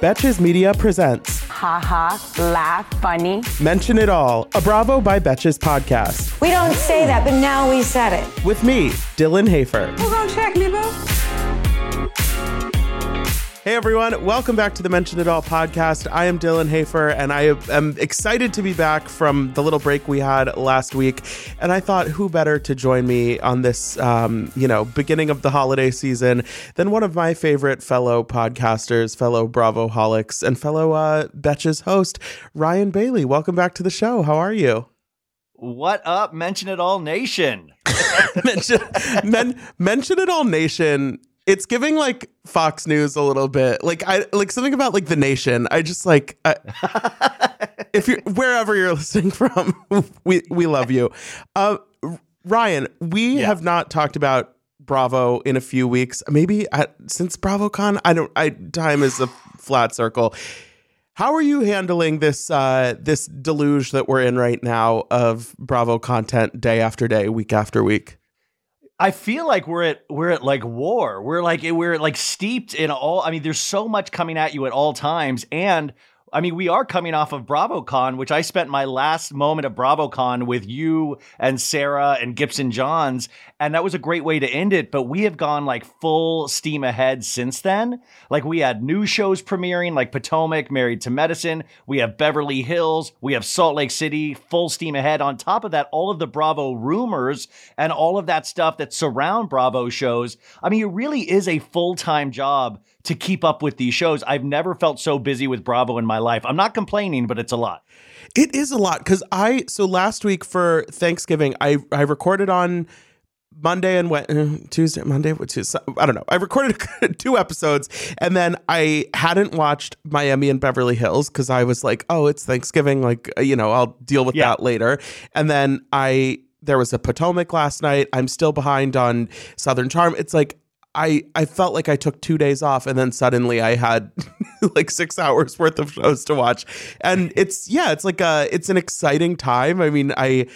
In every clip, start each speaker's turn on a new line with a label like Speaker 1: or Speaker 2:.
Speaker 1: Betches Media presents
Speaker 2: haha, laugh, funny.
Speaker 1: Mention It All, a Bravo by Betches podcast.
Speaker 2: We don't say that, but now we said it.
Speaker 1: With me, Dylan Hafer.
Speaker 2: Who's gonna check me, boo?
Speaker 1: Hey everyone, welcome back to the Mention It All podcast. I am Dylan Hafer, and I am excited to be back from the little break we had last week. And I thought, who better to join me on this, um, you know, beginning of the holiday season than one of my favorite fellow podcasters, fellow Bravo holics, and fellow uh, Betches host, Ryan Bailey. Welcome back to the show. How are you?
Speaker 3: What up, Mention It All Nation?
Speaker 1: mention, men, mention It All Nation it's giving like Fox News a little bit. Like I like something about like the nation. I just like I, if you're wherever you're listening from, we we love you. Uh, Ryan, we yeah. have not talked about Bravo in a few weeks. Maybe at, since BravoCon. I don't. I time is a flat circle. How are you handling this uh, this deluge that we're in right now of Bravo content day after day, week after week?
Speaker 3: I feel like we're at we're at like war. We're like we're like steeped in all. I mean, there's so much coming at you at all times, and I mean, we are coming off of BravoCon, which I spent my last moment of BravoCon with you and Sarah and Gibson Johns, and that was a great way to end it. But we have gone like full steam ahead since then. Like we had new shows premiering, like Potomac, Married to Medicine. We have Beverly Hills. We have Salt Lake City, full steam ahead. On top of that, all of the Bravo rumors and all of that stuff that surround Bravo shows. I mean, it really is a full time job to keep up with these shows. I've never felt so busy with Bravo in my life. I'm not complaining, but it's a lot.
Speaker 1: It is a lot because I so last week for Thanksgiving I I recorded on Monday and went uh, Tuesday, Monday, Tuesday, I don't know. I recorded two episodes and then I hadn't watched Miami and Beverly Hills because I was like, oh, it's Thanksgiving. Like, uh, you know, I'll deal with yeah. that later. And then I, there was a Potomac last night. I'm still behind on Southern Charm. It's like, I I felt like I took two days off and then suddenly I had like six hours worth of shows to watch. And it's yeah, it's like a it's an exciting time. I mean, I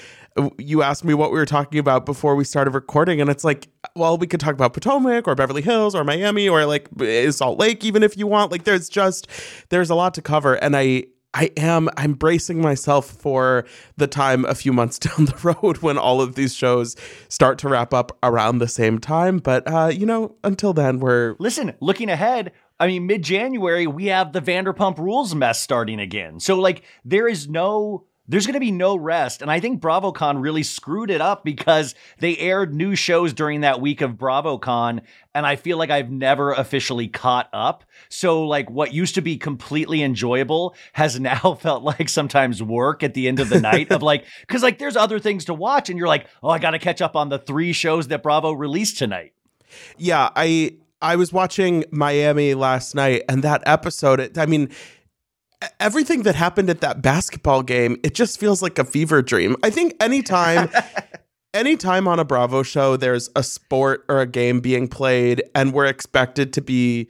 Speaker 1: you asked me what we were talking about before we started recording, and it's like, well, we could talk about Potomac or Beverly Hills or Miami or like Salt Lake, even if you want. Like, there's just there's a lot to cover, and I I am I'm bracing myself for the time a few months down the road when all of these shows start to wrap up around the same time. But uh, you know, until then, we're
Speaker 3: listen. Looking ahead, I mean, mid January we have the Vanderpump Rules mess starting again. So like, there is no there's going to be no rest. And I think BravoCon really screwed it up because they aired new shows during that week of BravoCon. And I feel like I've never officially caught up. So, like, what used to be completely enjoyable has now felt like sometimes work at the end of the night of like, because like there's other things to watch. And you're like, oh, I got to catch up on the three shows that Bravo released tonight.
Speaker 1: Yeah. I, I was watching Miami last night and that episode, I mean, everything that happened at that basketball game, it just feels like a fever dream. I think anytime anytime on a Bravo show there's a sport or a game being played and we're expected to be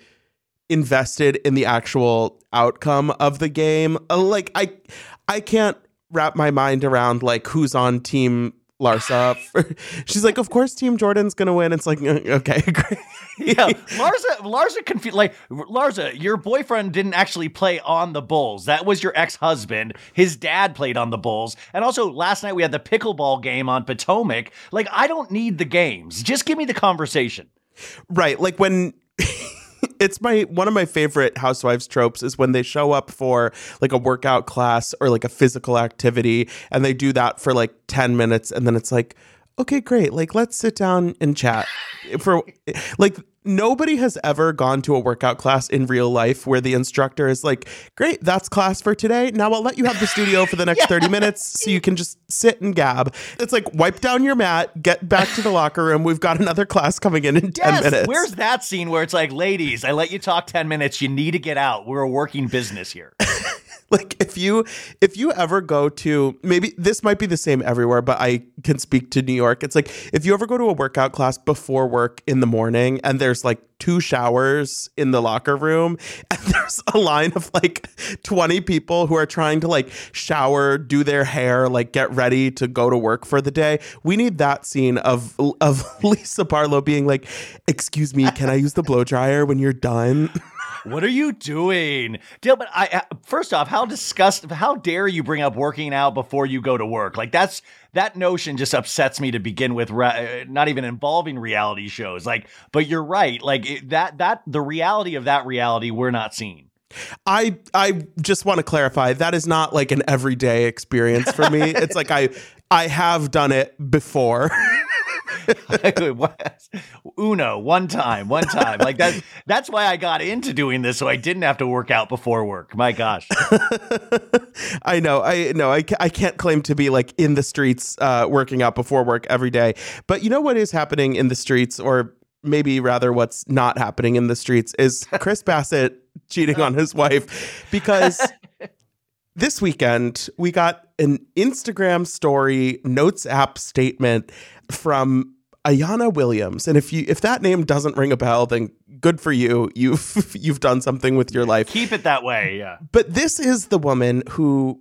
Speaker 1: invested in the actual outcome of the game, uh, like I I can't wrap my mind around like who's on team Larsa. She's like, of course, Team Jordan's gonna win. It's like, uh, okay, great.
Speaker 3: yeah, Larsa, Larsa confused. Like, Larsa, your boyfriend didn't actually play on the Bulls. That was your ex-husband. His dad played on the Bulls, and also last night we had the pickleball game on Potomac. Like, I don't need the games. Just give me the conversation.
Speaker 1: Right, like when it's my one of my favorite housewives tropes is when they show up for like a workout class or like a physical activity and they do that for like 10 minutes and then it's like okay great. Like let's sit down and chat. For like nobody has ever gone to a workout class in real life where the instructor is like, "Great, that's class for today. Now I'll let you have the studio for the next 30 minutes so you can just sit and gab." It's like, "Wipe down your mat, get back to the locker room. We've got another class coming in in 10
Speaker 3: Yes,
Speaker 1: minutes."
Speaker 3: where's that scene where it's like, ladies, I let you talk 10 minutes. You need to get out. We're a working business here.
Speaker 1: like if you if you ever go to maybe this might be the same everywhere but i can speak to new york. It's like if you ever go to a workout class before work in the morning and there's like two showers in the locker room and there's a line of like 20 people who are trying to like shower do their hair like get ready to go to work for the day we need that scene of of lisa barlow being like excuse me can i use the blow dryer when you're done
Speaker 3: What are you doing, Dale? But I uh, first off, how disgust, how dare you bring up working out before you go to work? Like that's that notion just upsets me to begin with. Ra- not even involving reality shows. Like, but you're right. Like it, that that the reality of that reality we're not seeing.
Speaker 1: I I just want to clarify that is not like an everyday experience for me. it's like I I have done it before.
Speaker 3: Uno, one time, one time. Like that. That's why I got into doing this, so I didn't have to work out before work. My gosh.
Speaker 1: I know. I know. I, I can't claim to be like in the streets uh, working out before work every day. But you know what is happening in the streets, or maybe rather what's not happening in the streets, is Chris Bassett cheating on his wife because this weekend we got an Instagram story notes app statement from Ayana Williams. And if you if that name doesn't ring a bell, then good for you. You've you've done something with your life.
Speaker 3: Keep it that way. Yeah.
Speaker 1: But this is the woman who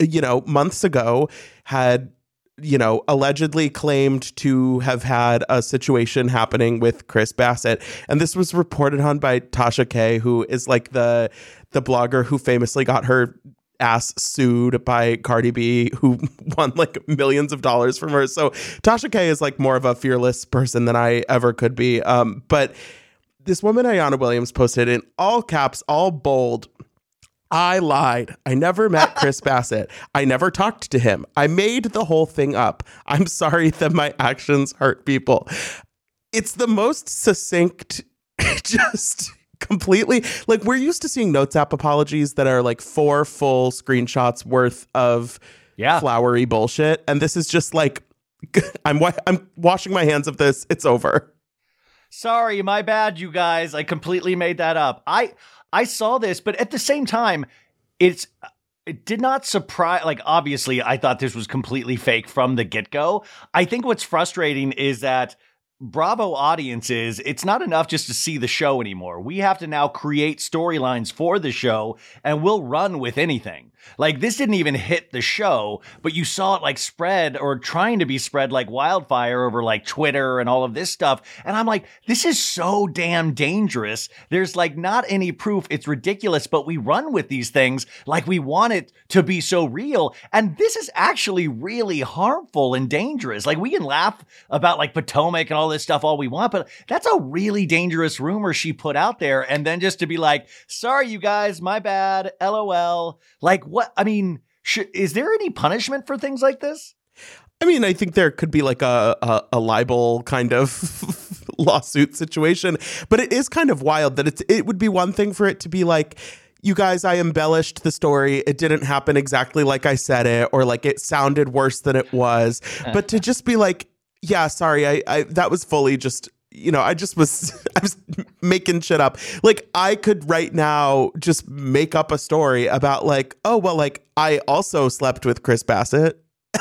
Speaker 1: you know, months ago had you know, allegedly claimed to have had a situation happening with Chris Bassett. And this was reported on by Tasha K, who is like the the blogger who famously got her ass sued by Cardi B, who won like millions of dollars from her. So Tasha K is like more of a fearless person than I ever could be. Um, but this woman, Ayana Williams, posted in all caps, all bold. I lied. I never met Chris Bassett. I never talked to him. I made the whole thing up. I'm sorry that my actions hurt people. It's the most succinct, just completely like we're used to seeing notes app apologies that are like four full screenshots worth of
Speaker 3: Yeah.
Speaker 1: flowery bullshit. And this is just like, I'm, wa- I'm washing my hands of this. It's over.
Speaker 3: Sorry, my bad, you guys. I completely made that up. I I saw this, but at the same time, it's it did not surprise like obviously I thought this was completely fake from the get-go. I think what's frustrating is that Bravo audiences, it's not enough just to see the show anymore. We have to now create storylines for the show and we'll run with anything. Like this didn't even hit the show, but you saw it like spread or trying to be spread like wildfire over like Twitter and all of this stuff. And I'm like, this is so damn dangerous. There's like not any proof. It's ridiculous, but we run with these things like we want it to be so real. And this is actually really harmful and dangerous. Like we can laugh about like Potomac and all this stuff all we want, but that's a really dangerous rumor she put out there. And then just to be like, sorry, you guys, my bad, lol. Like, what? I mean, sh- is there any punishment for things like this?
Speaker 1: I mean, I think there could be like a, a, a libel kind of lawsuit situation, but it is kind of wild that it's it would be one thing for it to be like, you guys, I embellished the story. It didn't happen exactly like I said it, or like it sounded worse than it was. But to just be like, yeah, sorry, I, I that was fully just you know, I just was I was making shit up. Like I could right now just make up a story about like, oh well, like I also slept with Chris Bassett.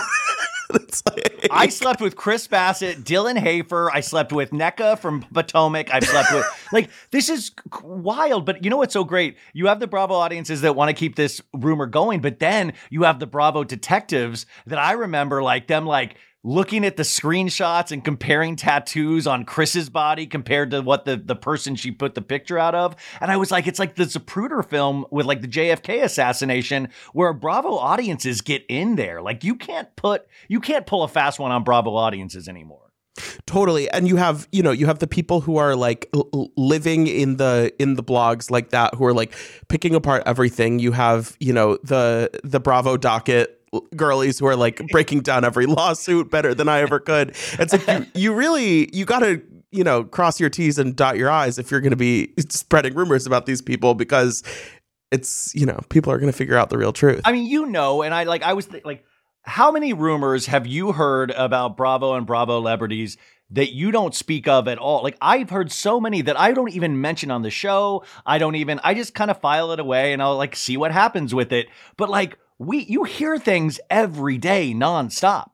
Speaker 1: like
Speaker 3: I slept with Chris Bassett, Dylan Hafer. I slept with Nneka from Potomac. I've slept with like this is wild. But you know what's so great? You have the Bravo audiences that want to keep this rumor going, but then you have the Bravo detectives that I remember like them like looking at the screenshots and comparing tattoos on Chris's body compared to what the, the person she put the picture out of. And I was like, it's like the Zapruder film with like the JFK assassination where Bravo audiences get in there. Like you can't put, you can't pull a fast one on Bravo audiences anymore.
Speaker 1: totally and you have you know you have the people who are like l- living in the in the blogs like that who are like picking apart everything you have you know the the bravo docket girlies who are like breaking down every lawsuit better than i ever could it's like you, you really you gotta you know, cross your T's and dot your I's if you're going to be spreading rumors about these people because it's, you know, people are going to figure out the real truth.
Speaker 3: I mean, you know, and I like, I was th- like, how many rumors have you heard about Bravo and Bravo celebrities that you don't speak of at all? Like, I've heard so many that I don't even mention on the show. I don't even, I just kind of file it away and I'll like see what happens with it. But like, we, you hear things every day nonstop.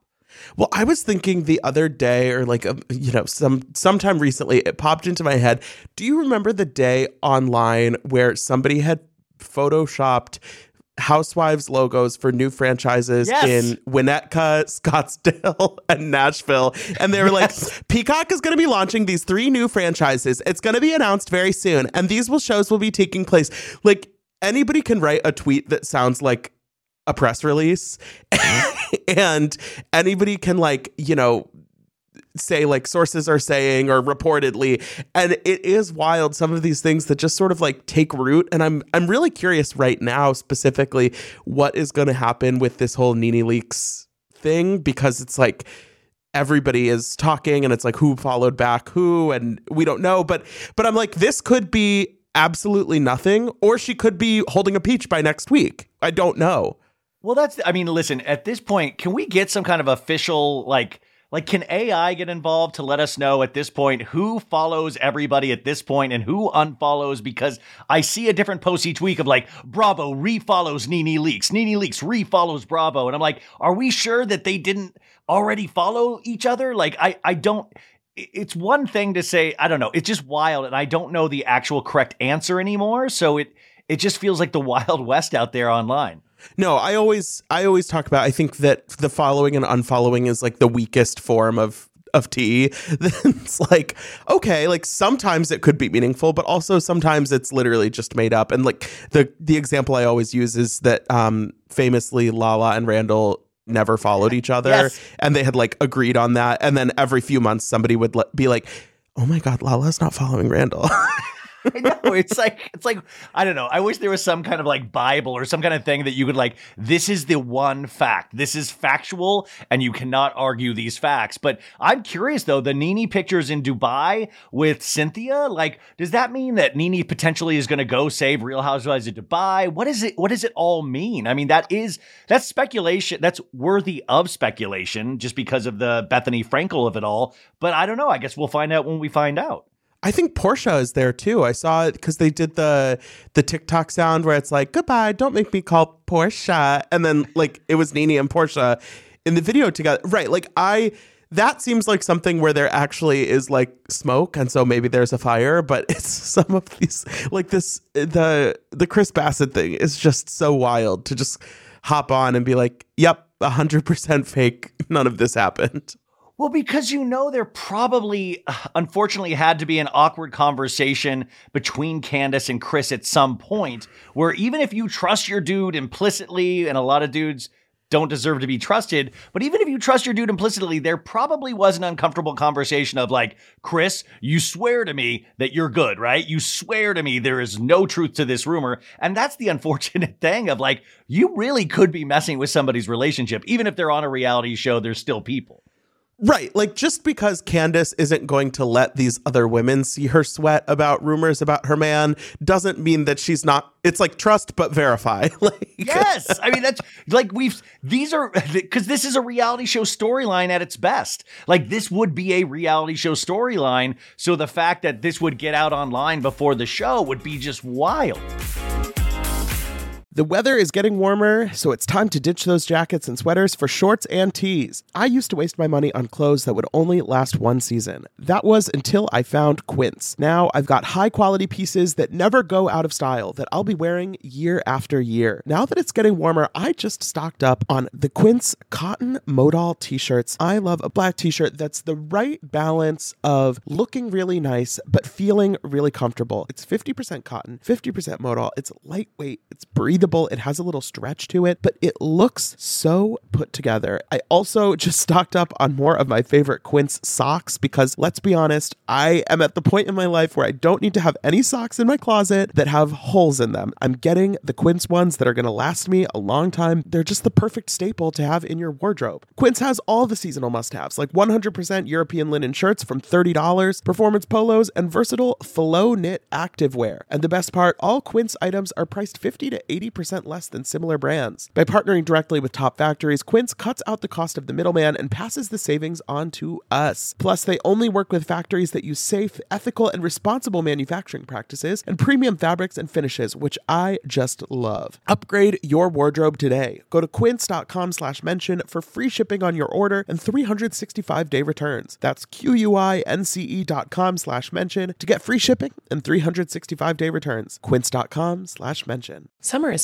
Speaker 1: Well, I was thinking the other day, or like a, you know, some sometime recently, it popped into my head. Do you remember the day online where somebody had photoshopped Housewives logos for new franchises
Speaker 3: Yes.
Speaker 1: in Winnetka, Scottsdale, and Nashville. And they were
Speaker 3: Yes.
Speaker 1: like, Peacock is going to be launching these three new franchises. It's going to be announced very soon. And these will shows will be taking place. Like anybody can write a tweet that sounds like a press release. Mm-hmm. and anybody can like, you know, say like sources are saying or reportedly. And it is wild some of these things that just sort of like take root. And i'm i'm really curious right now specifically what is going to happen with this whole Nene Leakes thing because it's like everybody is talking and it's like who followed back who and we don't know. But but i'm like this could be absolutely nothing or she could be holding a peach by next week. I don't know
Speaker 3: Well, that's, I mean, listen, at this point, can we get some kind of official, like, like, can AI get involved to let us know at this point who follows everybody at this point and who unfollows? Because I see a different post each week of like, Bravo refollows Nene Leakes, Nene Leakes refollows Bravo. And I'm like, are we sure that they didn't already follow each other? Like, I, I don't, it's one thing to say, I don't know, it's just wild. And I don't know the actual correct answer anymore. So it, it just feels like the Wild West out there online.
Speaker 1: No, I always I always talk about I think that the following and unfollowing is like the weakest form of of tea. it's like okay, like sometimes it could be meaningful, but also sometimes it's literally just made up. And like the the example I always use is that um famously Lala and Randall never followed each other
Speaker 3: Yes.
Speaker 1: and they had like agreed on that and then every few months somebody would le- be like Oh my God, Lala's not following Randall.
Speaker 3: I know it's like it's like I don't know. I wish there was some kind of like Bible or some kind of thing that you could like. This is the one fact. This is factual, and you cannot argue these facts. But I'm curious though. The Nene pictures in Dubai with Cynthia. Like, does that mean that Nene potentially is going to go save Real Housewives of Dubai? What is it? What does it all mean? I mean, that is that's speculation. That's worthy of speculation, just because of the Bethenny Frankel of it all. But I don't know. I guess we'll find out when we find out.
Speaker 1: I think Portia is there too. I saw it because they did the the TikTok sound where it's like "Goodbye, don't make me call Portia," and then like it was Nene and Portia in the video together. Right? Like I that seems like something where there actually is like smoke, and so maybe there's a fire. But it's some of these like this the the Chris Bassett thing is just so wild to just hop on and be like, "Yep, hundred percent fake. None of this happened."
Speaker 3: Well, because you know there probably, unfortunately, had to be an awkward conversation between Candiace and Chris at some point where even if you trust your dude implicitly, and a lot of dudes don't deserve to be trusted, but even if you trust your dude implicitly, there probably was an uncomfortable conversation of like, Chris, you swear to me that you're good, right? You swear to me there is no truth to this rumor. And that's the unfortunate thing of like, you really could be messing with somebody's relationship. Even if they're on a reality show, they're still people.
Speaker 1: Right. Like just because Candiace isn't going to let these other women see her sweat about rumors about her man doesn't mean that she's not it's like trust but verify. like
Speaker 3: Yes, I mean that's like we've these are because this is a reality show storyline at its best. Like this would be a reality show storyline, so the fact that this would get out online before the show would be just wild.
Speaker 1: The weather is getting warmer, so it's time to ditch those jackets and sweaters for shorts and tees. I used to waste my money on clothes that would only last one season. That was until I found Quince. Now I've got high quality pieces that never go out of style that I'll be wearing year after year. Now that it's getting warmer, I just stocked up on the Quince cotton modal t-shirts. I love a black t-shirt that's the right balance of looking really nice but feeling really comfortable. It's 50% cotton, 50% modal. It's lightweight, it's breathable breathable. It has a little stretch to it, but it looks so put together. I also just stocked up on more of my favorite Quince socks because let's be honest, I am at the point in my life where I don't need to have any socks in my closet that have holes in them. I'm getting the Quince ones that are going to last me a long time. They're just the perfect staple to have in your wardrobe. Quince has all the seasonal must haves like 100% European linen shirts from $30, performance polos, and versatile flow knit activewear. And the best part, all Quince items are priced 50 to 80% less than similar brands. By partnering directly with top factories, Quince cuts out the cost of the middleman and passes the savings on to us. Plus, they only work with factories that use safe, ethical, and responsible manufacturing practices and premium fabrics and finishes, which I just love. Upgrade your wardrobe today. Go to quince.com slash mention for free shipping on your order and 365-day returns. That's Q-U-I-N-C-E dot com slash mention to get free shipping and 365-day returns. quince.com slash mention.
Speaker 4: Summer is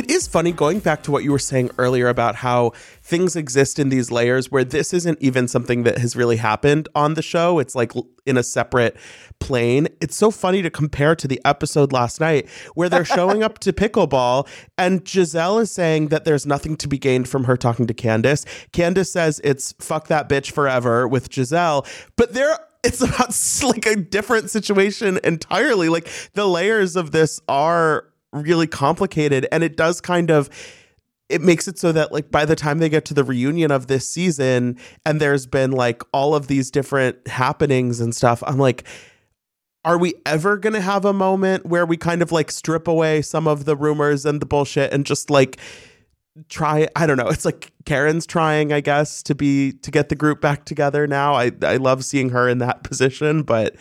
Speaker 1: It is funny going back to what you were saying earlier about how things exist in these layers where this isn't even something that has really happened on the show. It's like in a separate plane. It's so funny to compare to the episode last night where they're showing up to pickleball and Giselle is saying that there's nothing to be gained from her talking to Candiace. Candiace says it's fuck that bitch forever with Giselle, but they're it's about like a different situation entirely. Like the layers of this are really complicated and it does kind of it makes it so that like by the time they get to the reunion of this season and there's been like all of these different happenings and stuff i'm like are we ever going to have a moment where we kind of like strip away some of the rumors and the bullshit and just like try i don't know it's like karen's trying i guess to be to get the group back together now. I i love seeing her in that position but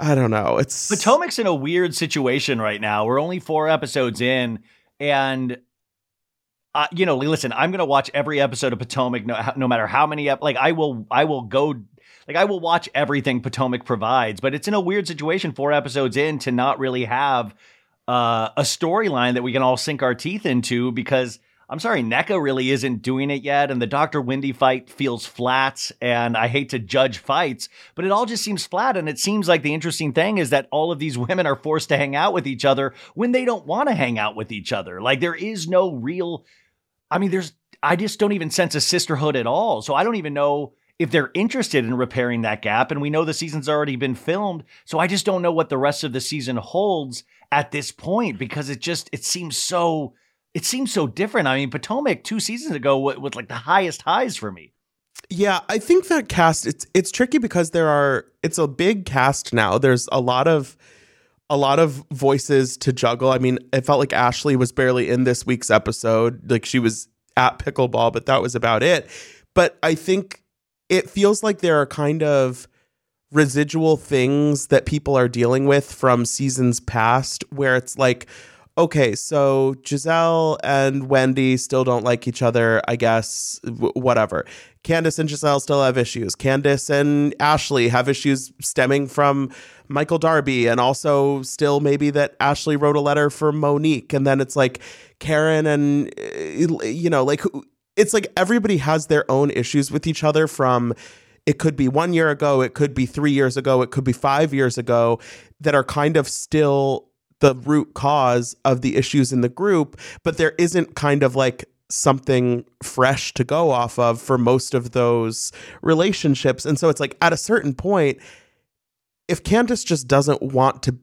Speaker 1: I don't know. It's
Speaker 3: Potomac's in a weird situation right now. We're only four episodes in, and uh, you know, listen, I'm gonna watch every episode of Potomac, no, no matter how many. Ep- like, I will, I will go. Like, I will watch everything Potomac provides, but it's in a weird situation. Four episodes in to not really have uh, a storyline that we can all sink our teeth into because I'm sorry, Nneka really isn't doing it yet, and the Dr. Wendy fight feels flat, and I hate to judge fights, but it all just seems flat, and it seems like the interesting thing is that all of these women are forced to hang out with each other when they don't want to hang out with each other. Like, there is no real, I mean, there's, I just don't even sense a sisterhood at all, so I don't even know if they're interested in repairing that gap, and we know the season's already been filmed, so I just don't know what the rest of the season holds at this point, because it just, it seems so it seems so different. I mean, Potomac two seasons ago with, like the highest highs for me.
Speaker 1: Yeah, I think that cast it's it's tricky because there are it's a big cast now. There's a lot of a lot of voices to juggle. I mean, it felt like Ashley was barely in this week's episode. Like she was at pickleball, but that was about it. But I think it feels like there are kind of residual things that people are dealing with from seasons past where it's like okay, so Giselle and Wendy still don't like each other, I guess, w- whatever. Candiace and Giselle still have issues. Candiace and Ashley have issues stemming from Michael Darby, and also still maybe that Ashley wrote a letter for Monique. And then it's like Karen and, uh, you know, like it's like everybody has their own issues with each other from it could be one year ago, it could be three years ago, it could be five years ago that are kind of still the root cause of the issues in the group, but there isn't kind of like something fresh to go off of for most of those relationships. And so it's like at a certain point, if Candiace just doesn't want to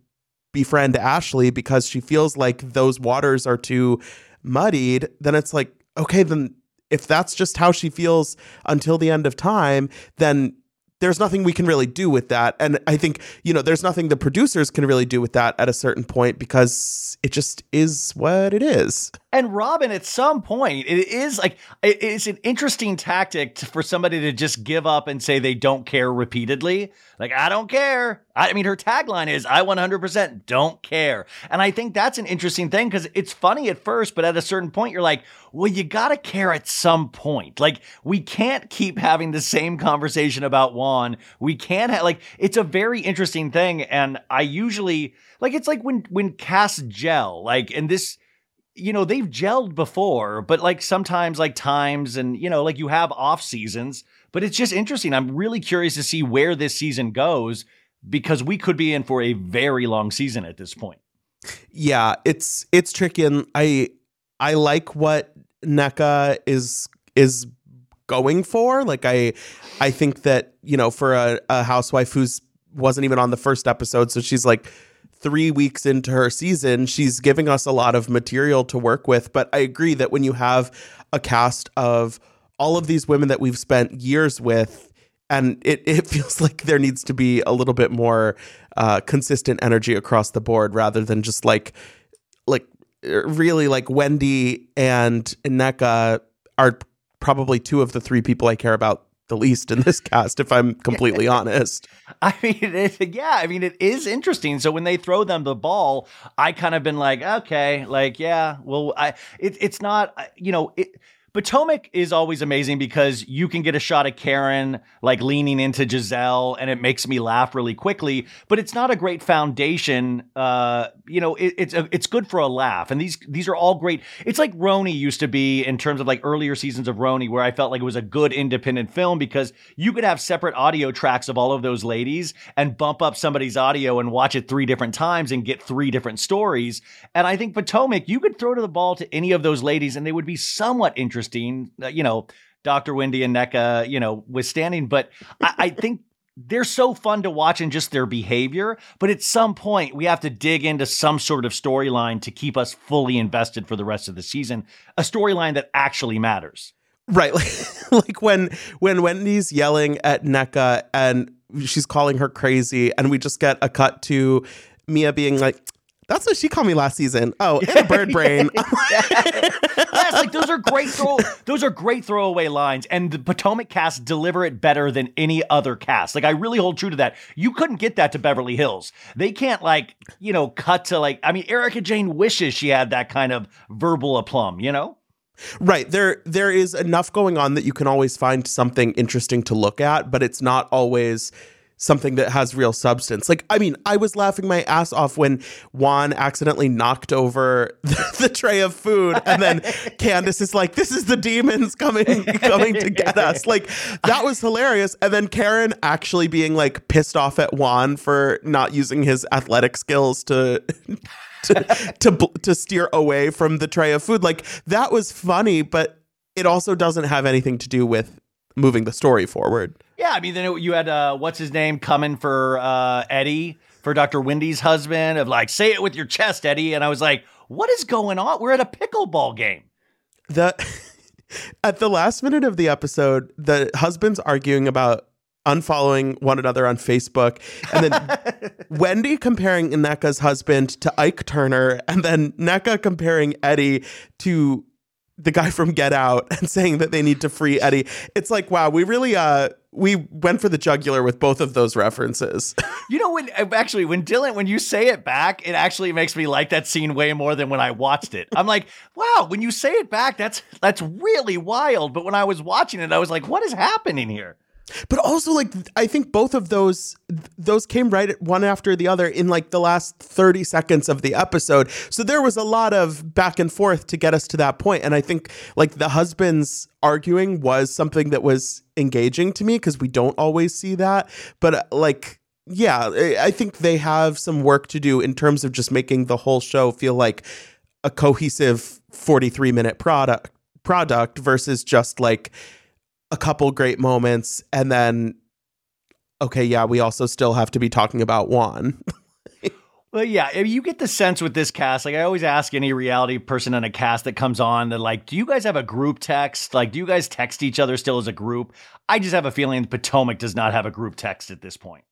Speaker 1: befriend Ashley because she feels like those waters are too muddied, then it's like, okay, then if that's just how she feels until the end of time, then there's nothing we can really do with that. And I think, you know, there's nothing the producers can really do with that at a certain point because it just is what it is.
Speaker 3: And Robin, at some point, it is like it's an interesting tactic for somebody to just give up and say they don't care repeatedly. Like, I don't care. I, mean, her tagline is, I 100% don't care. And I think that's an interesting thing because it's funny at first, but at a certain point, you're like, well, you got to care at some point. Like, we can't keep having the same conversation about Juan. We can't have, like, it's a very interesting thing. And I usually, like, it's like when, when casts gel, like, and this, you know, they've gelled before, but like sometimes like times and, you know, like you have off seasons, but it's just interesting. I'm really curious to see where this season goes because we could be in for a very long season at this point.
Speaker 1: Yeah, it's it's tricky and I I like what Nneka is is going for. Like I I think that, you know, for a, a housewife who's wasn't even on the first episode, so she's like three weeks into her season, she's giving us a lot of material to work with. But I agree that when you have a cast of all of these women that we've spent years with, and it, it feels like there needs to be a little bit more uh, consistent energy across the board rather than just like like really like Wendy and Nneka are probably two of the three people I care about the least in this cast, if I'm completely honest.
Speaker 3: I mean, it, yeah, I mean, it is interesting. So when they throw them the ball, I kind of been like, okay, like, yeah, well, I, it, it's not, you know, it, Potomac is always amazing because you can get a shot of Karen like leaning into Giselle, and it makes me laugh really quickly, but it's not a great foundation. Uh, you know, it, it's a, it's good for a laugh. And these these are all great. It's like RHONY used to be in terms of like earlier seasons of RHONY, where I felt like it was a good independent film because you could have separate audio tracks of all of those ladies and bump up somebody's audio and watch it three different times and get three different stories. And I think Potomac, you could throw to the ball to any of those ladies and they would be somewhat interesting uh, you know, Dr. Wendy and Nneka, you know, withstanding. But I, I think they're so fun to watch and just their behavior. But at some point, we have to dig into some sort of storyline to keep us fully invested for the rest of the season. A storyline that actually matters.
Speaker 1: Right. Like, like when when Wendy's yelling at Nneka and she's calling her crazy, and we just get a cut to Mia being like, that's what she called me last season. Oh, and a bird brain.
Speaker 3: yes, like those are great throw those are great throwaway lines. And the Potomac cast deliver it better than any other cast. Like I really hold true to that. You couldn't get that to Beverly Hills. They can't like, you know, cut to like I mean, Erika Jayne wishes she had that kind of verbal aplomb, you know?
Speaker 1: Right. There there is enough going on that you can always find something interesting to look at, but it's not always something that has real substance. Like, I mean, I was laughing my ass off when Juan accidentally knocked over the, the tray of food, and then Candiace is like, "This is the demons coming, coming to get us." Like, that was hilarious. And then Karen actually being like pissed off at Juan for not using his athletic skills to. to, to to steer away from the tray of food like that was funny but it also doesn't have anything to do with moving the story forward
Speaker 3: yeah, I mean, then it, you had uh, what's his name coming for uh, Eddie for Dr. Wendy's husband of like, say it with your chest, Eddie. And I was like, what is going on? We're at a pickleball game.
Speaker 1: The at the last minute of the episode, the husband's arguing about unfollowing one another on Facebook, and then Wendy comparing Nneka's husband to Ike Turner, and then Nneka comparing Eddie to the guy from Get Out and saying that they need to free Eddie. It's like, wow, we really uh we went for the jugular with both of those references.
Speaker 3: you know when uh, actually when Dylan when you say it back, it actually makes me like that scene way more than when I watched it. I'm like, wow, when you say it back, that's that's really wild. But when I was watching it, I was like, what is happening here?
Speaker 1: But also, like, I think both of those those came right one after the other in like the last thirty seconds of the episode. So there was a lot of back and forth to get us to that point. And I think like the husbands arguing was something that was engaging to me because we don't always see that. But uh, like, yeah, I think they have some work to do in terms of just making the whole show feel like a cohesive forty three minute product product versus just like a couple great moments and then okay yeah we also still have to be talking about juan
Speaker 3: Well, yeah, I mean, you get the sense with this cast. Like, I always ask any reality person in a cast that comes on that, like, do you guys have a group text? Like, do you guys text each other still as a group? I just have a feeling Potomac does not have a group text at this point.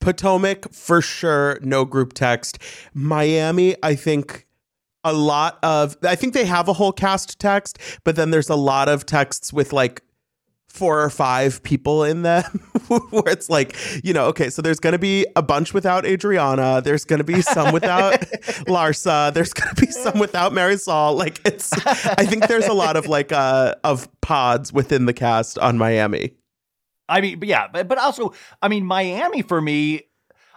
Speaker 1: potomac for sure no group text miami i think a lot of i think they have a whole cast text but then there's a lot of texts with like four or five people in them where it's like you know okay so there's going to be a bunch without adriana there's going to be some without larsa there's going to be some without marisol like it's i think there's a lot of like uh of pods within the cast on miami
Speaker 3: I mean, but yeah, but, but also, I mean, Miami for me,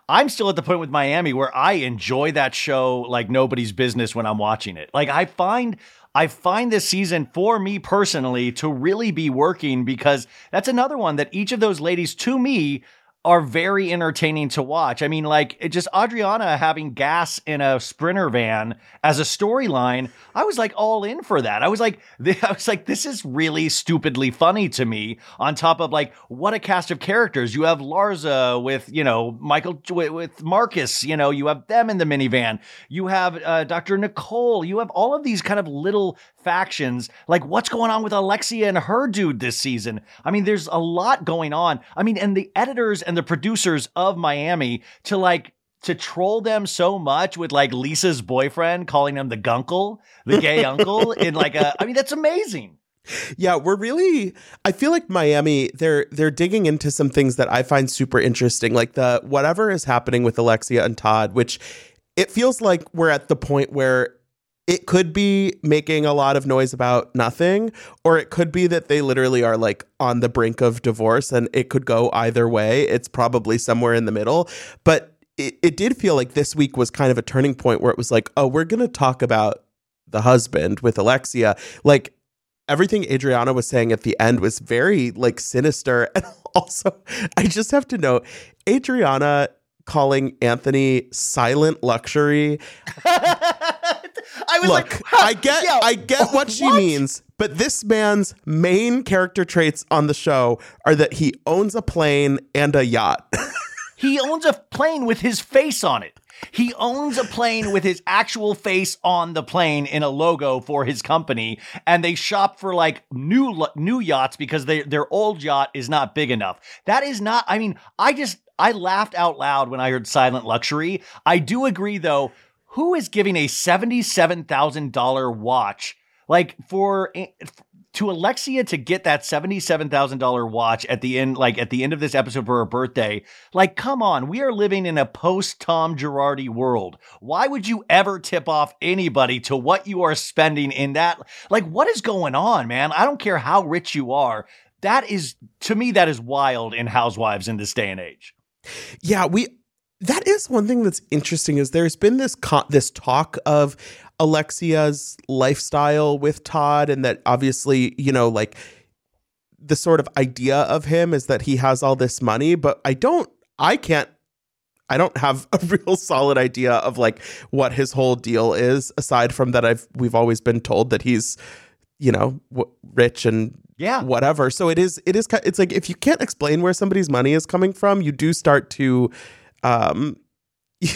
Speaker 3: I'm still at the point with Miami where I enjoy that show like nobody's business when I'm watching it. Like I find I find this season for me personally to really be working because that's another one that each of those ladies to me are very entertaining to watch. I mean, like just Adriana having gas in a sprinter van as a storyline. I was like all in for that. I was like, I was like, this is really stupidly funny to me. On top of like, what a cast of characters you have: Larsa with you know Michael with, Marcus. You know, you have them in the minivan. You have uh, Dr. Nicole. You have all of these kind of little factions. Like, what's going on with Alexia and her dude this season? I mean, there's a lot going on. I mean, and the editors and the producers of Miami to like to troll them so much with like Lisa's boyfriend calling him the gunkle, the gay uncle in like a I mean that's amazing.
Speaker 1: Yeah, we're really I feel like Miami they're they're digging into some things that I find super interesting like the whatever is happening with Alexia and Todd which it feels like we're at the point where it could be making a lot of noise about nothing or it could be that they literally are like on the brink of divorce and it could go either way. It's probably somewhere in the middle, but it, it did feel like this week was kind of a turning point where it was like, "Oh, we're going to talk about the husband with Alexia." Like everything Adriana was saying at the end was very like sinister. And also, I just have to note Adriana calling Anthony silent luxury.
Speaker 3: I was
Speaker 1: Look,
Speaker 3: like, huh,
Speaker 1: I get
Speaker 3: yeah,
Speaker 1: I get what she
Speaker 3: what?
Speaker 1: means, but this man's main character traits on the show are that he owns a plane and a yacht.
Speaker 3: He owns a plane with his face on it. He owns a plane with his actual face on the plane in a logo for his company, and they shop for like new new yachts because they, their old yacht is not big enough. That is not. I mean, I just I laughed out loud when I heard Silent Luxury. I do agree though. Who is giving a seventy-seven thousand dollar watch like for? Eh, to Alexia to get that $77,000 watch at the end, like at the end of this episode for her birthday, like, come on, we are living in a post Tom Girardi world. Why would you ever tip off anybody to what you are spending in that? Like, what is going on, man? I don't care how rich you are. That is, to me, that is wild in Housewives in this day and age.
Speaker 1: Yeah, we. That is one thing that's interesting. Is there's been this con- this talk of Alexia's lifestyle with Todd, and that obviously, you know, like the sort of idea of him is that he has all this money, but I don't, I can't, I don't have a real solid idea of like what his whole deal is, aside from that I've we've always been told that he's, you know, w- rich and
Speaker 3: Yeah.
Speaker 1: whatever. So it is, it is, it's like if you can't explain where somebody's money is coming from, you do start to, um, you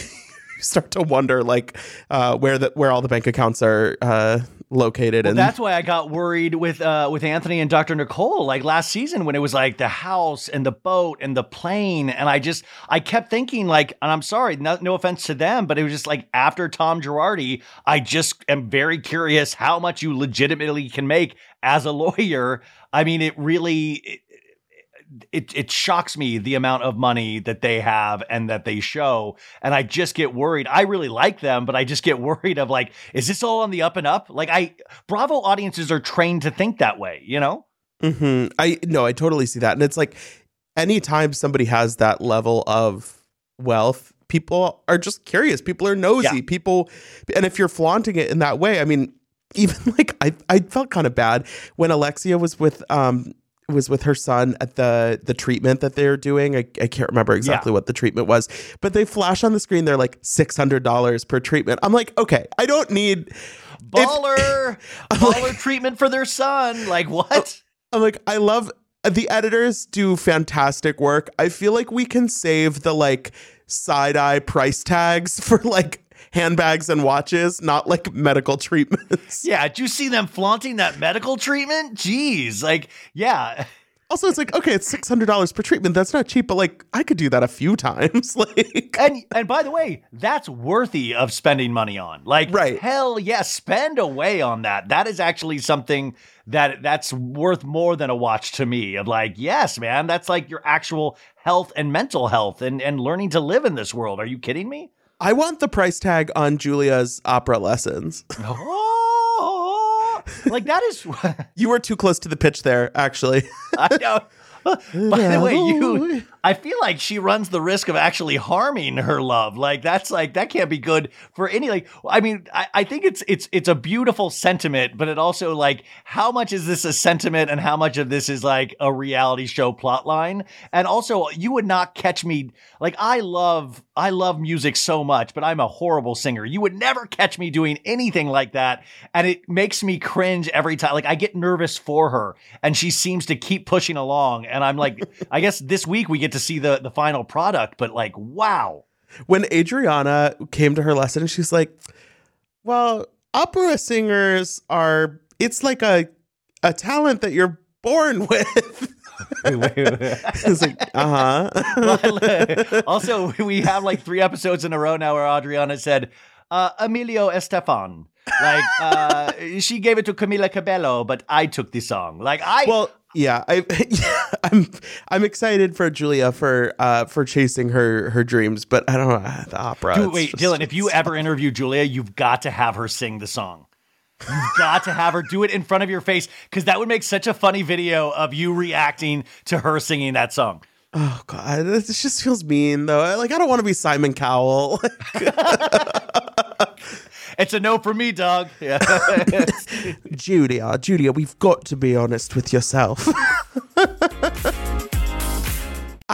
Speaker 1: start to wonder like uh, where the where all the bank accounts are uh, located.
Speaker 3: Well,
Speaker 1: and
Speaker 3: that's why I got worried with uh, with Anthony and Dr. Nicole like last season when it was like the house and the boat and the plane, and I just I kept thinking like, and I'm sorry, no, no offense to them, but it was just like after Tom Girardi, I just am very curious how much you legitimately can make as a lawyer. I mean, it really. It, it it shocks me the amount of money that they have and that they show and I just get worried. I really like them, but I just get worried of like is this all on the up and up? Like I Bravo audiences are trained to think that way, you know?
Speaker 1: hmm I no, I totally see that, and it's like anytime somebody has that level of wealth, people are just curious. People are nosy.
Speaker 3: Yeah.
Speaker 1: People, and if you're flaunting it in that way, I mean, even like I, I felt kind of bad when Alexia was with um was with her son at the the treatment that they're doing. I, I can't remember exactly what the treatment was, but they flash on the screen. They're like six hundred dollars per treatment. I'm like, okay, I don't need.
Speaker 3: Baller, baller treatment for their son. Like what?
Speaker 1: I'm like, I love the editors do fantastic work. I feel like we can save the like side eye price tags for like handbags and watches, not like medical treatments.
Speaker 3: Yeah, did you see them flaunting that medical treatment? Jeez, like yeah.
Speaker 1: Also, it's like, okay, it's six hundred dollars per treatment. That's not cheap, but like I could do that a few times. like
Speaker 3: And and by the way, that's worthy of spending money on. Like
Speaker 1: Right.
Speaker 3: hell yeah, spend away on that. That is actually something that that's worth more than a watch to me. Of like, yes, man, that's like your actual health and mental health and and learning to live in this world. Are you kidding me?
Speaker 1: I want the price tag on Julia's opera lessons.
Speaker 3: Oh, like that is
Speaker 1: You were too close to the pitch there, actually.
Speaker 3: I know. By the way, you I feel like she runs the risk of actually harming her love. Like that's like that can't be good for any like I mean, I, I think it's it's it's a beautiful sentiment, but it also like how much is this a sentiment and how much of this is like a reality show plot line? And also you would not catch me like I love I love music so much, but I'm a horrible singer. You would never catch me doing anything like that. And it makes me cringe every time. Like I get nervous for her and she seems to keep pushing along. And I'm like, I guess this week we get to see the, the final product, but like, wow.
Speaker 1: when Adriana came to her lesson, she's like, "Well, opera singers are it's like a a talent that you're born with." it's like, uh huh.
Speaker 3: also, we have like three episodes in a row now where Adriana said, uh, Emilio Estefan. Like, uh, she gave it to Camila Cabello, but I took the song. Like, I.
Speaker 1: well, yeah, I, yeah, I'm I'm excited for Julia for uh for chasing her her dreams, but I don't know the opera.
Speaker 3: Dude, wait,
Speaker 1: just-
Speaker 3: Dylan, if you ever interview Julia, you've got to have her sing the song. You've got to have her do it in front of your face because that would make such a funny video of you reacting to her singing that song.
Speaker 1: Oh god, this just feels mean though. Like I don't want to be Simon Cowell.
Speaker 3: It's a no for me, dog. Yeah.
Speaker 1: Julia, Julia, we've got to be honest with yourself.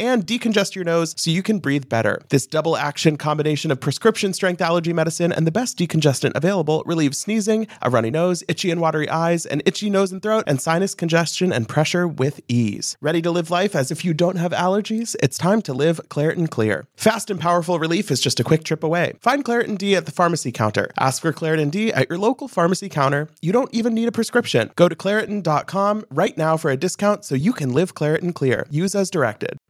Speaker 1: and decongest your nose so you can breathe better. This double action combination of prescription strength allergy medicine and the best decongestant available relieves sneezing, a runny nose, itchy and watery eyes, an itchy nose and throat, and sinus congestion and pressure with ease. Ready to live life as if you don't have allergies? It's time to live Claritin Clear. Fast and powerful relief is just a quick trip away. Find Claritin D at the pharmacy counter. Ask for Claritin D at your local pharmacy counter. You don't even need a prescription. Go to Claritin.com right now for a discount so you can live Claritin Clear. Use as directed.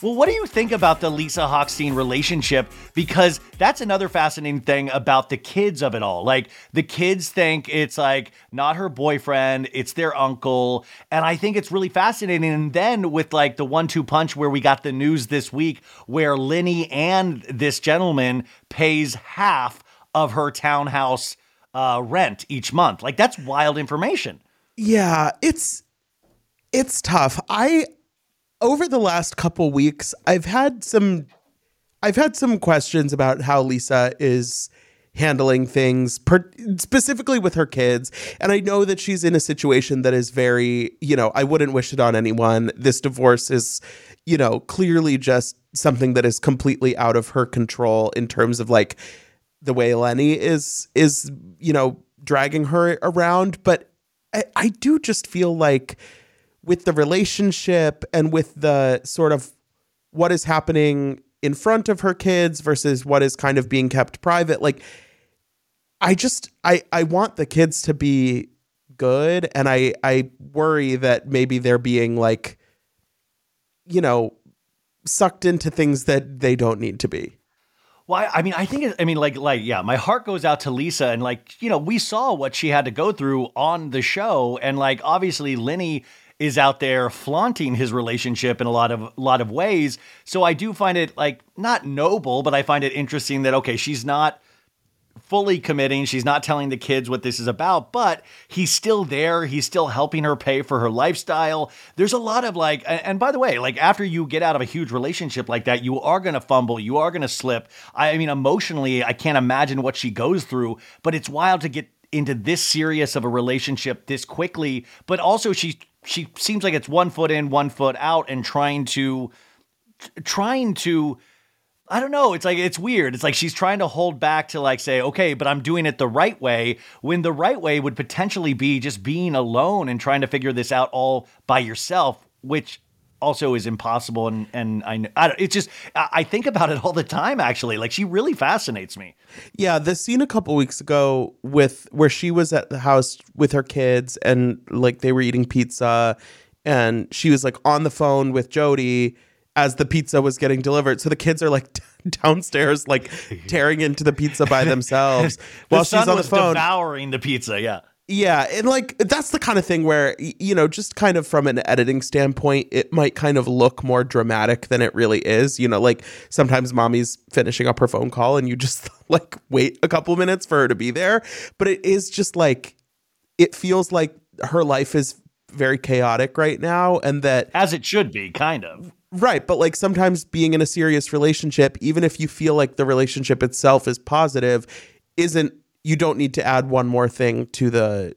Speaker 3: Well, what do you think about the Lisa Hochstein relationship? Because that's another fascinating thing about the kids of it all. Like, the kids think it's like not her boyfriend, it's their uncle. And I think it's really fascinating. And then with like the one two punch where we got the news this week where Lenny and this gentleman pays half of her townhouse uh, rent each month. Like, that's wild information.
Speaker 1: Yeah, it's it's tough. I over the last couple weeks, I've had some I've had some questions about how Lisa is handling things per, specifically with her kids and I know that she's in a situation that is very, you know, I wouldn't wish it on anyone. This divorce is, you know, clearly just something that is completely out of her control in terms of like the way Lenny is is, you know, dragging her around, but I, I do just feel like with the relationship and with the sort of what is happening in front of her kids versus what is kind of being kept private like i just i i want the kids to be good and i i worry that maybe they're being like you know sucked into things that they don't need to be.
Speaker 3: Well, I, mean, I think, I mean, like, like, yeah, my heart goes out to Lisa, and like, you know, we saw what she had to go through on the show, and like, obviously, Lenny is out there flaunting his relationship in a lot of lot of ways. So I do find it like not noble, but I find it interesting that okay, she's not fully committing. She's not telling the kids what this is about, but he's still there. He's still helping her pay for her lifestyle. There's a lot of like, and, by the way, like after you get out of a huge relationship like that, you are going to fumble, you are going to slip. I mean, emotionally, I can't imagine what she goes through, but it's wild to get into this serious of a relationship this quickly. But also, she she seems like it's one foot in, one foot out, and trying to trying to I don't know. It's like it's weird. It's like she's trying to hold back to like say, okay, but I'm doing it the right way. When the right way would potentially be just being alone and trying to figure this out all by yourself, which also is impossible. And and I, I it's just I think about it all the time. Actually, like she really fascinates me.
Speaker 1: Yeah, the scene a couple weeks ago with where she was at the house with her kids and like they were eating pizza and she was like on the phone with Jody as the pizza was getting delivered. So the kids are like downstairs like tearing into the pizza by themselves while
Speaker 3: the
Speaker 1: she's
Speaker 3: son
Speaker 1: on the phone.
Speaker 3: devouring the pizza. Yeah.
Speaker 1: Yeah, and like that's the kind of thing where you know, just kind of from an editing standpoint, it might kind of look more dramatic than it really is. You know, like sometimes mommy's finishing up her phone call and you just like wait a couple minutes for her to be there, but it is just like it feels like her life is very chaotic right now and that
Speaker 3: As it should be, kind of.
Speaker 1: Right, but like sometimes being in a serious relationship, even if you feel like the relationship itself is positive, isn't you don't need to add one more thing to the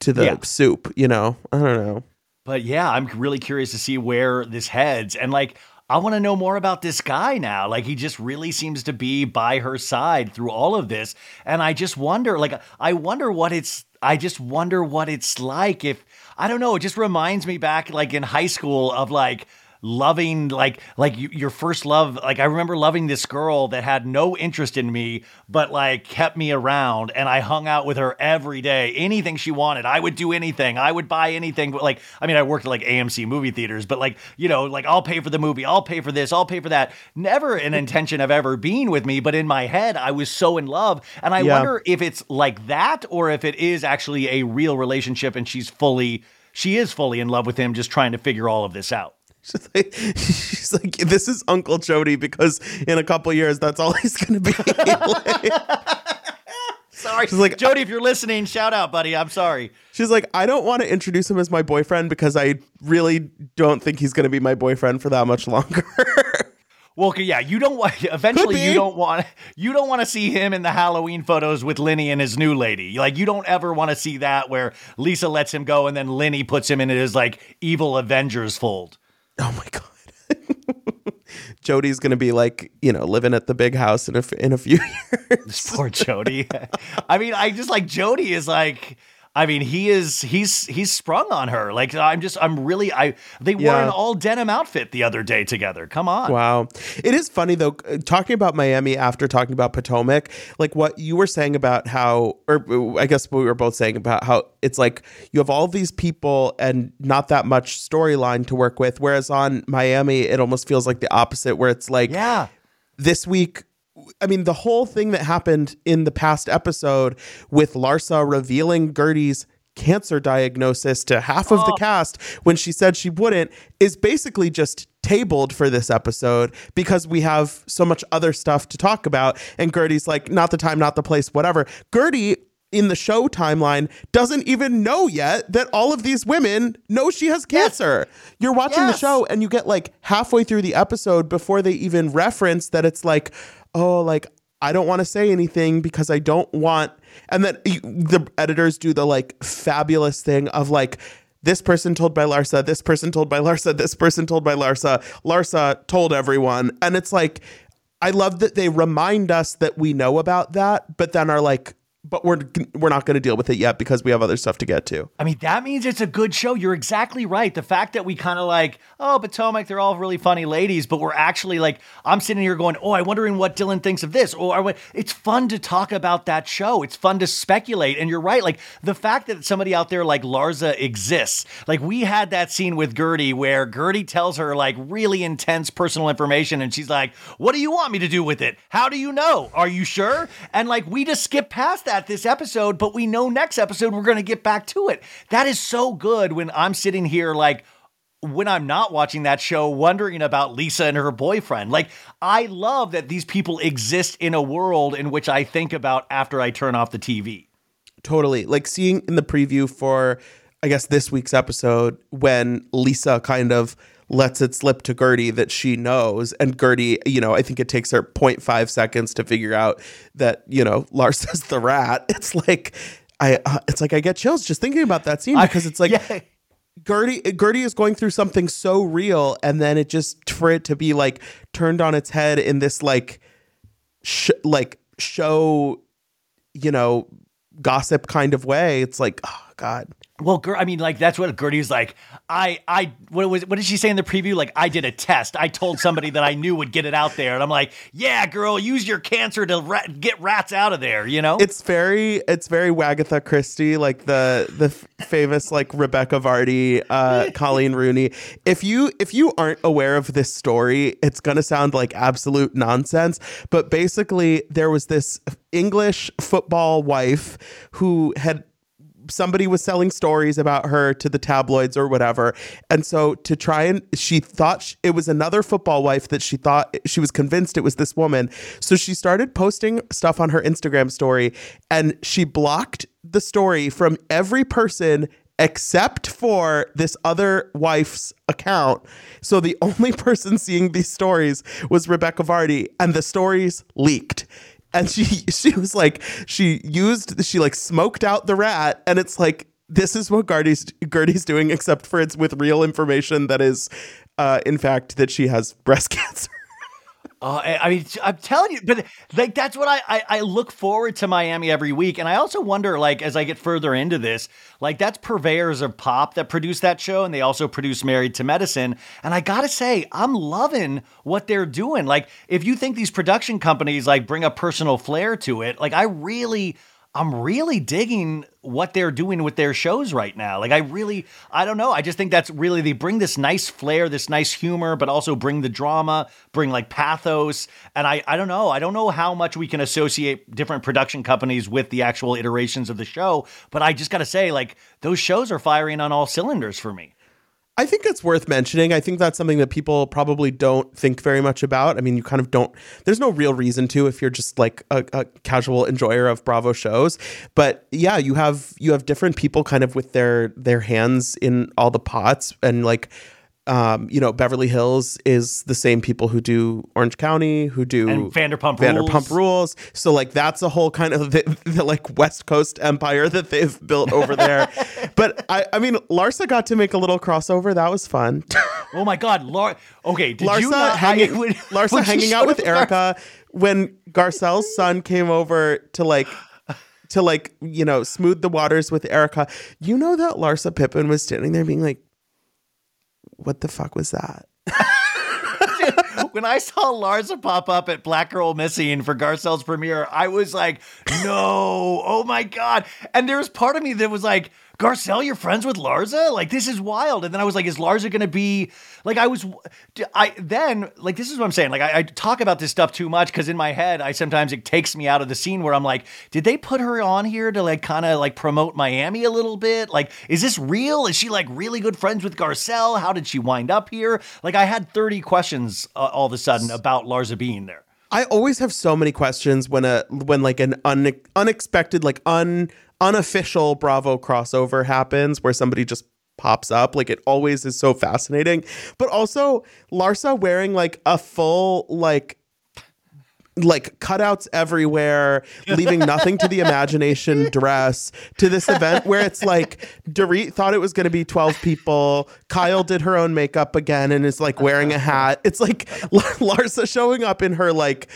Speaker 1: to the
Speaker 3: Yeah.
Speaker 1: soup, you know? I don't know.
Speaker 3: But yeah, I'm really curious to see where this heads. And like, I want to know more about this guy now. Like, he just really seems to be by her side through all of this. And I just wonder, like, I wonder what it's, I just wonder what it's like if, I don't know, it just reminds me back, like, in high school of like, loving like like you, your first love like i remember loving this girl that had no interest in me but like kept me around and i hung out with her every day. Anything she wanted i would do anything. I would buy anything but like i mean i worked at like amc movie theaters but like you know like i'll pay for the movie i'll pay for this i'll pay for that. Never an intention of ever being with me but in my head i was so in love and i
Speaker 1: Yeah.
Speaker 3: wonder if it's like that or if it is actually a real relationship and she's fully she is fully in love with him just trying to figure all of this out
Speaker 1: She's like, she's like, this is Uncle Jody because in a couple years that's all he's gonna be. Like,
Speaker 3: Sorry.
Speaker 1: She's like-
Speaker 3: Jody, if you're listening, shout out, buddy. I'm sorry.
Speaker 1: she's like, I don't want to introduce him as my boyfriend because I really don't think he's gonna be my boyfriend for that much longer.
Speaker 3: Well, yeah, you don't want eventually you don't want you don't want to see him in the Halloween photos with Lenny and his new lady. Like you don't ever want to see that where Lisa lets him go and then Lenny puts him in his like evil Avengers fold.
Speaker 1: Oh my god. Jody's gonna be like, you know, living at the big house in a in a few years.
Speaker 3: Poor Jody. I mean, I just like Jody is like I mean, he is he's he's sprung on her. Like I'm just I'm really I they wore an all denim outfit the other day together. Come on.
Speaker 1: Wow. It is funny though, uh, talking about Miami after talking about Potomac, like what you were saying about how, or uh, I guess we were both saying about how it's like you have all these people and not that much storyline to work with. Whereas on Miami, it almost feels like the opposite, where it's like,
Speaker 3: Yeah.
Speaker 1: this week I mean the whole thing that happened in the past episode with Larsa revealing Gertie's cancer diagnosis to half of the oh. cast when she said she wouldn't is basically just tabled for this episode because we have so much other stuff to talk about. And Gertie's like not the time not the place whatever. Gertie in the show timeline doesn't even know yet that all of these women know she has cancer. You're watching the show and you get like halfway through the episode before they even reference that it's like, oh, like I don't want to say anything because I don't want. And then the editors do the like fabulous thing of like, this person told by Larsa, this person told by Larsa, this person told by Larsa, Larsa told everyone. And it's like, I love that they remind us that we know about that, but then are like, but we're we're not going to deal with it yet because we have other stuff to get to.
Speaker 3: I mean, that means it's a good show. You're exactly right. The fact that we kind of like, oh, Potomac, they're all really funny ladies, but we're actually like, I'm sitting here going, oh, I'm wondering what Dylan thinks of this. Or what it's fun to talk about that show. It's fun to speculate. And you're right. Like the fact that somebody out there like Larsa exists, like we had that scene with Gertie where Gertie tells her like really intense personal information. And she's like, what do you want me to do with it? How do you know? Are you sure? And like, we just skip past that this episode, but we know next episode we're going to get back to it. That is so good when I'm sitting here like, when I'm not watching that show, wondering about Lisa and her boyfriend. Like, I love that these people exist in a world in which I think about after I turn off the TV.
Speaker 1: Totally. Like seeing in the preview for, I guess, this week's episode when Lisa kind of lets it slip to Gertie that she knows. And Gertie, you know, I think it takes her 0.5 seconds to figure out that, you know, Lars is the rat. It's like, I, uh, it's like I get chills just thinking about that scene because it's like,
Speaker 3: yeah.
Speaker 1: Gertie Gertie is going through something so real, and then it just for it to be like turned on its head in this like sh- like show, you know, gossip kind of way. It's like, oh god,
Speaker 3: Well, Ger- I mean, like that's what Gertie was like. I, I, what was, what did she say in the preview? Like, I did a test. I told somebody that I knew would get it out there, and I'm like, yeah, girl, use your cancer to ra- get rats out of there. You know?
Speaker 1: it's very it's very Wagatha Christie, like the the f- famous like Rebekah Vardy, uh, Coleen Rooney. If you if you aren't aware of this story, it's gonna sound like absolute nonsense. But basically, there was this English football wife who had somebody was selling stories about her to the tabloids or whatever. And so to try and she thought sh- it was another football wife that she thought she was convinced it was this woman. So she started posting stuff on her Instagram story and she blocked the story from every person except for this other wife's account. So the only person seeing these stories was Rebekah Vardy and the stories leaked and she she was like she used she like smoked out the rat and it's like this is what Gertie's Gertie's doing except for it's with real information that is uh in fact that she has breast cancer.
Speaker 3: Uh, I mean, I'm telling you, but like that's what I, I I look forward to Miami every week, and I also wonder, like, as I get further into this, like that's purveyors of pop that produce that show, and they also produce Married to Medicine, and I gotta say, I'm loving what they're doing. Like, if you think these production companies like bring a personal flair to it, like I really. I'm really digging what they're doing with their shows right now. Like I really I don't know. I just think that's really they bring this nice flair, this nice humor, but also bring the drama, bring like pathos. And I I don't know. I don't know how much we can associate different production companies with the actual iterations of the show, but I just got to say like those shows are firing on all cylinders for me.
Speaker 1: I think it's worth mentioning. I think that's something that people probably don't think very much about. I mean, you kind of don't. There's no real reason to if you're just like a, a casual enjoyer of Bravo shows. But yeah, you have you have different people kind of with their their hands in all the pots and like. Um, you know, Beverly Hills is the same people who do Orange County, who do
Speaker 3: And Vanderpump
Speaker 1: Vanderpump
Speaker 3: Rules.
Speaker 1: rules. So like that's a whole kind of the, the like West Coast empire that they've built over there. but I, I mean, Larsa got to make a little crossover. That was fun.
Speaker 3: Oh my god, Lar Okay, did you
Speaker 1: Larsa
Speaker 3: not
Speaker 1: hanging,
Speaker 3: I, when-
Speaker 1: Larsa
Speaker 3: when
Speaker 1: hanging out with Erika when Garcelle's son came over to like to like, you know, smooth the waters with Erika. You know that Larsa Pippen was standing there being like, what the fuck was that?
Speaker 3: when I saw Larsa pop up at Black Girl Missing for Garcelle's premiere, I was like, no, oh my God. And there was part of me that was like, Garcelle, you're friends with Larsa? Like, this is wild. And then I was like, is Larsa going to be like, I was, I then, like, this is what I'm saying. Like, I, I talk about this stuff too much because in my head, I sometimes it takes me out of the scene where I'm like, did they put her on here to like kind of like promote Miami a little bit? Like, is this real? Is she like really good friends with Garcelle? How did she wind up here? Like, I had 30 questions uh, all of a sudden about Larsa being there.
Speaker 1: I always have so many questions when a when like an un, unexpected like un unofficial Bravo crossover happens where somebody just pops up. Like it always is so fascinating. But also Larsa wearing like a full like like cutouts everywhere, leaving nothing to the imagination dress to this event where it's like Dorit thought it was going to be 12 people. Kyle did her own makeup again and is like wearing a hat. It's like Larsa showing up in her like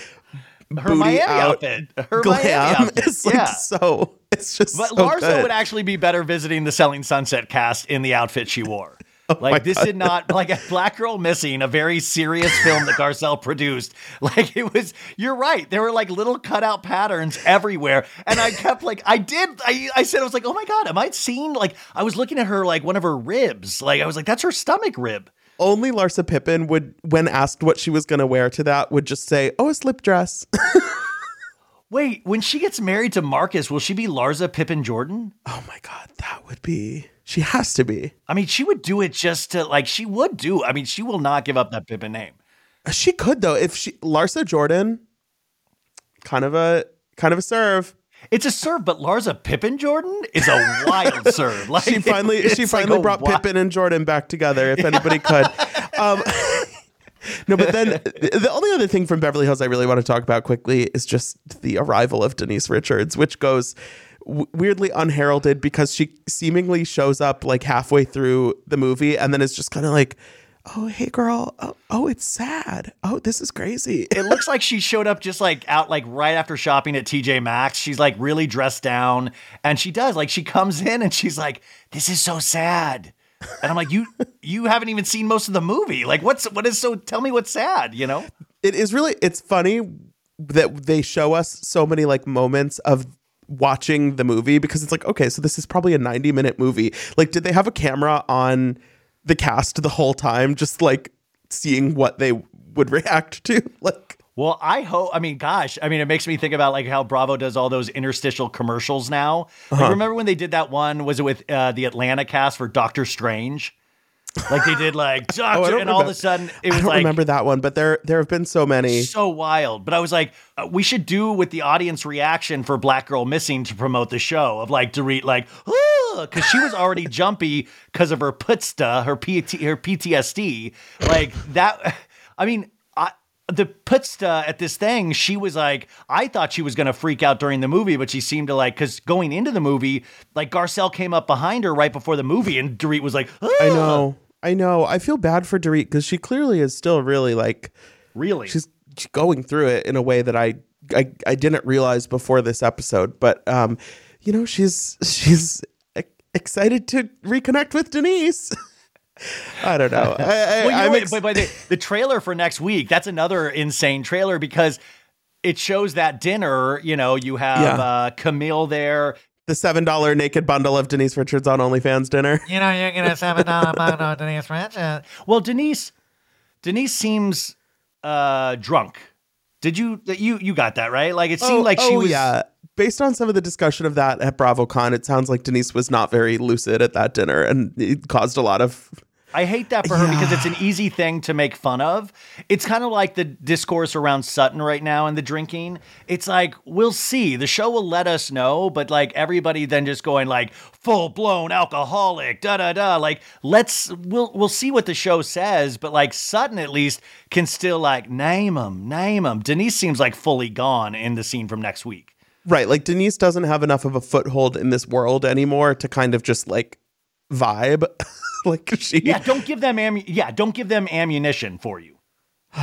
Speaker 3: her Miami outfit. Her
Speaker 1: glam.
Speaker 3: Miami outfit.
Speaker 1: It's like
Speaker 3: yeah.
Speaker 1: so. It's just.
Speaker 3: But
Speaker 1: so
Speaker 3: Larsa
Speaker 1: good.
Speaker 3: would actually be better visiting the Selling Sunset cast in the outfit she wore.
Speaker 1: Oh
Speaker 3: Like this
Speaker 1: God.
Speaker 3: did not like a Black Girl Missing, a very serious film that Garcelle produced. Like it was, you're right. There were like little cutout patterns everywhere, and I kept like, I did. I, I said I was like, oh my god, am I seeing like I was looking at her like one of her ribs. Like I was like, that's her stomach rib.
Speaker 1: Only Larsa Pippen would, when asked what she was going to wear to that, would just say, "Oh, a slip dress."
Speaker 3: Wait, when she gets married to Marcus, will she be Larsa Pippen Jordan?
Speaker 1: oh my god, that would be. She has to be.
Speaker 3: I mean, she would do it just to like she would do. I mean, she will not give up that Pippen name.
Speaker 1: She could though. If she Larsa Jordan, kind of a kind of a serve.
Speaker 3: It's a serve, but Larsa Pippen Jordan is a wild serve. Like
Speaker 1: She finally she
Speaker 3: it's like
Speaker 1: finally brought
Speaker 3: wi-
Speaker 1: Pippen and Jordan back together. If anybody could. Um, no, but then the only other thing from Beverly Hills I really want to talk about quickly is just the arrival of Denise Richards, which goes w- weirdly unheralded because she seemingly shows up like halfway through the movie and then is just kind of like, "Oh, hey girl. Oh, oh, it's sad. Oh, this is crazy."
Speaker 3: It looks like she showed up just like out like right after shopping at TJ Maxx. She's like really dressed down and she does like she comes in and she's like, "This is so sad." And I'm like, "You you haven't even seen most of the movie. Like what's what is so tell me what's sad, you know?"
Speaker 1: it is really it's funny that they show us so many like moments of watching the movie because it's like okay so this is probably a 90 minute movie like did they have a camera on the cast the whole time just like seeing what they would react to like
Speaker 3: Well, I hope. I mean, gosh, I mean, it makes me think about like how Bravo does all those interstitial commercials now.
Speaker 1: Uh-huh.
Speaker 3: Remember when they did that one? Was it with uh, the Atlanta cast for Doctor Strange? Like they did like Doctor,
Speaker 1: Oh,
Speaker 3: and all of a sudden it was like.
Speaker 1: i don't
Speaker 3: like
Speaker 1: remember that one but there there have been so many
Speaker 3: so wild. But I was like, uh, we should do with the audience reaction for Black Girl Missing to promote the show of like Dorit like, because she was already jumpy because of her putsta, her PT, her PTSD. Like that. I mean, I. The putsta at this thing, she was like, I thought she was gonna freak out during the movie, but she seemed to like, because going into the movie, like Garcelle came up behind her right before the movie, and Dorit was like,
Speaker 1: i know i know i feel bad for Dorit because she clearly is still really like
Speaker 3: really?
Speaker 1: she's going through it in a way that I, I I didn't realize before this episode. But um, you know, she's she's excited to reconnect with Denise. I don't know. I, I,
Speaker 3: Well, you know
Speaker 1: I'm ex-
Speaker 3: but, but the, the trailer for next week, that's another insane trailer because it shows that dinner. You know, you have
Speaker 1: Yeah.
Speaker 3: uh, Camille there.
Speaker 1: the seven dollar naked bundle of Denise Richards on OnlyFans dinner.
Speaker 5: You know, you're gonna seven dollar bundle Denise Richards.
Speaker 3: Well, Denise, Denise seems uh, drunk. Did you you you got that right? Like it seemed like she
Speaker 1: oh,
Speaker 3: was.
Speaker 1: yeah. Based on some of the discussion of that at BravoCon, it sounds like Denise was not very lucid at that dinner, and it caused a lot of.
Speaker 3: I hate that for her because it's an easy thing to make fun of. It's kind of like the discourse around Sutton right now and the drinking. It's like we'll see. The show will let us know, but like everybody then just going like full blown alcoholic, da da da. Like let's we'll we'll see what the show says, but like Sutton at least can still like name him, name him. Denise seems like fully gone in the scene from next week.
Speaker 1: Right, like Denise doesn't have enough of a foothold in this world anymore to kind of just like vibe. like she
Speaker 3: Yeah, don't give them am- yeah, don't give them ammunition for you.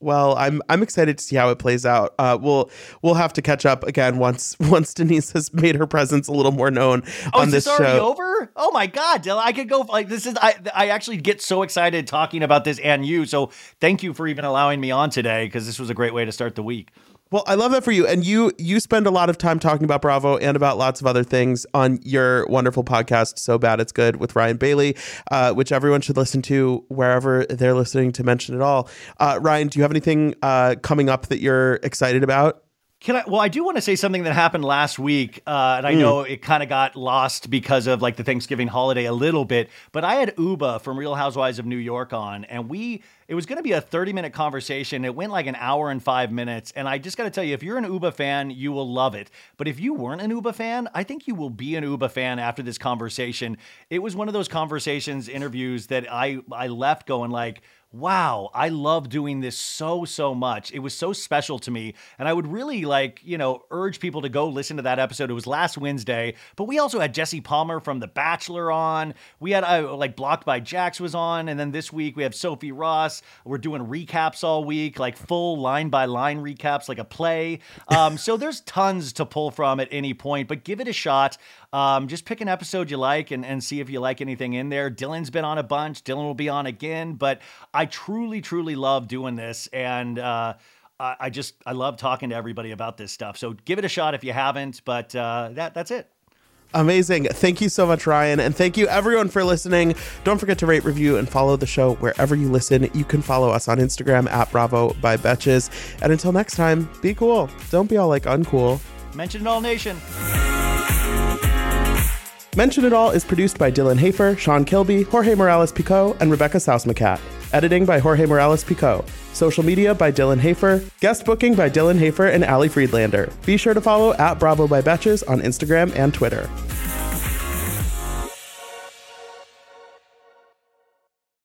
Speaker 1: Well, I'm I'm excited to see how it plays out. Uh, we'll we'll have to catch up again once once Denise has made her presence a little more known
Speaker 3: Oh,
Speaker 1: on
Speaker 3: is
Speaker 1: this show.
Speaker 3: over? Oh my god, I could go like this is I I actually get so excited talking about this and you. So thank you for even allowing me on today because this was a great way to start the week.
Speaker 1: Well, I love that for you, and you you spend a lot of time talking about Bravo and about lots of other things on your wonderful podcast. So bad it's good with Ryan Bailey, uh, which everyone should listen to wherever they're listening to mention it all. Uh, Ryan, do you have anything uh, coming up that you're excited about?
Speaker 3: Can I? Well, I do want to say something that happened last week, uh, and I
Speaker 1: Hmm.
Speaker 3: know it kind of got lost because of like the Thanksgiving holiday a little bit. But I had Ubah from Real Housewives of New York on, and we it was going to be a thirty minute conversation. It went like an hour and five minutes, and I just got to tell you, if you're an Ubah fan, you will love it. But if you weren't an Ubah fan, I think you will be an Ubah fan after this conversation. It was one of those conversations, interviews that I I left going like wow, I love doing this so, so much. It was so special to me. And I would really like, you know, urge people to go listen to that episode. It was last Wednesday, but we also had Jesse Palmer from The Bachelor on. We had uh, like Blocked by Jax was on. And then this week we have Sophie Ross. We're doing recaps all week, like full line by line recaps, like a play. Um, so there's tons to pull from at any point, but give it a shot. Um, just pick an episode you like and, and see if you like anything in there. Dylan's been on a bunch. Dylan will be on again, but I truly, truly love doing this. And, uh, I I just, I love talking to everybody about this stuff. So give it a shot if you haven't, but, uh, that, that's it.
Speaker 1: Amazing. Thank you so much, Ryan. And thank you, everyone, for listening. Don't forget to rate, review, and follow the show wherever you listen. You can follow us on Instagram at Bravo by Betches. And until next time, be cool. Don't be all like uncool.
Speaker 3: Mention it all nation.
Speaker 1: Mention It All is produced by Dylan Hafer, Sean Kilby, Jorge Morales Pico, and Rebecca Sausmacat. Editing by Jorge Morales Pico. Social media by Dylan Hafer. Guest booking by Dylan Hafer and Ali Friedlander. Be sure to follow at Bravo by Betches on Instagram and Twitter.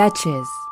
Speaker 6: Betches.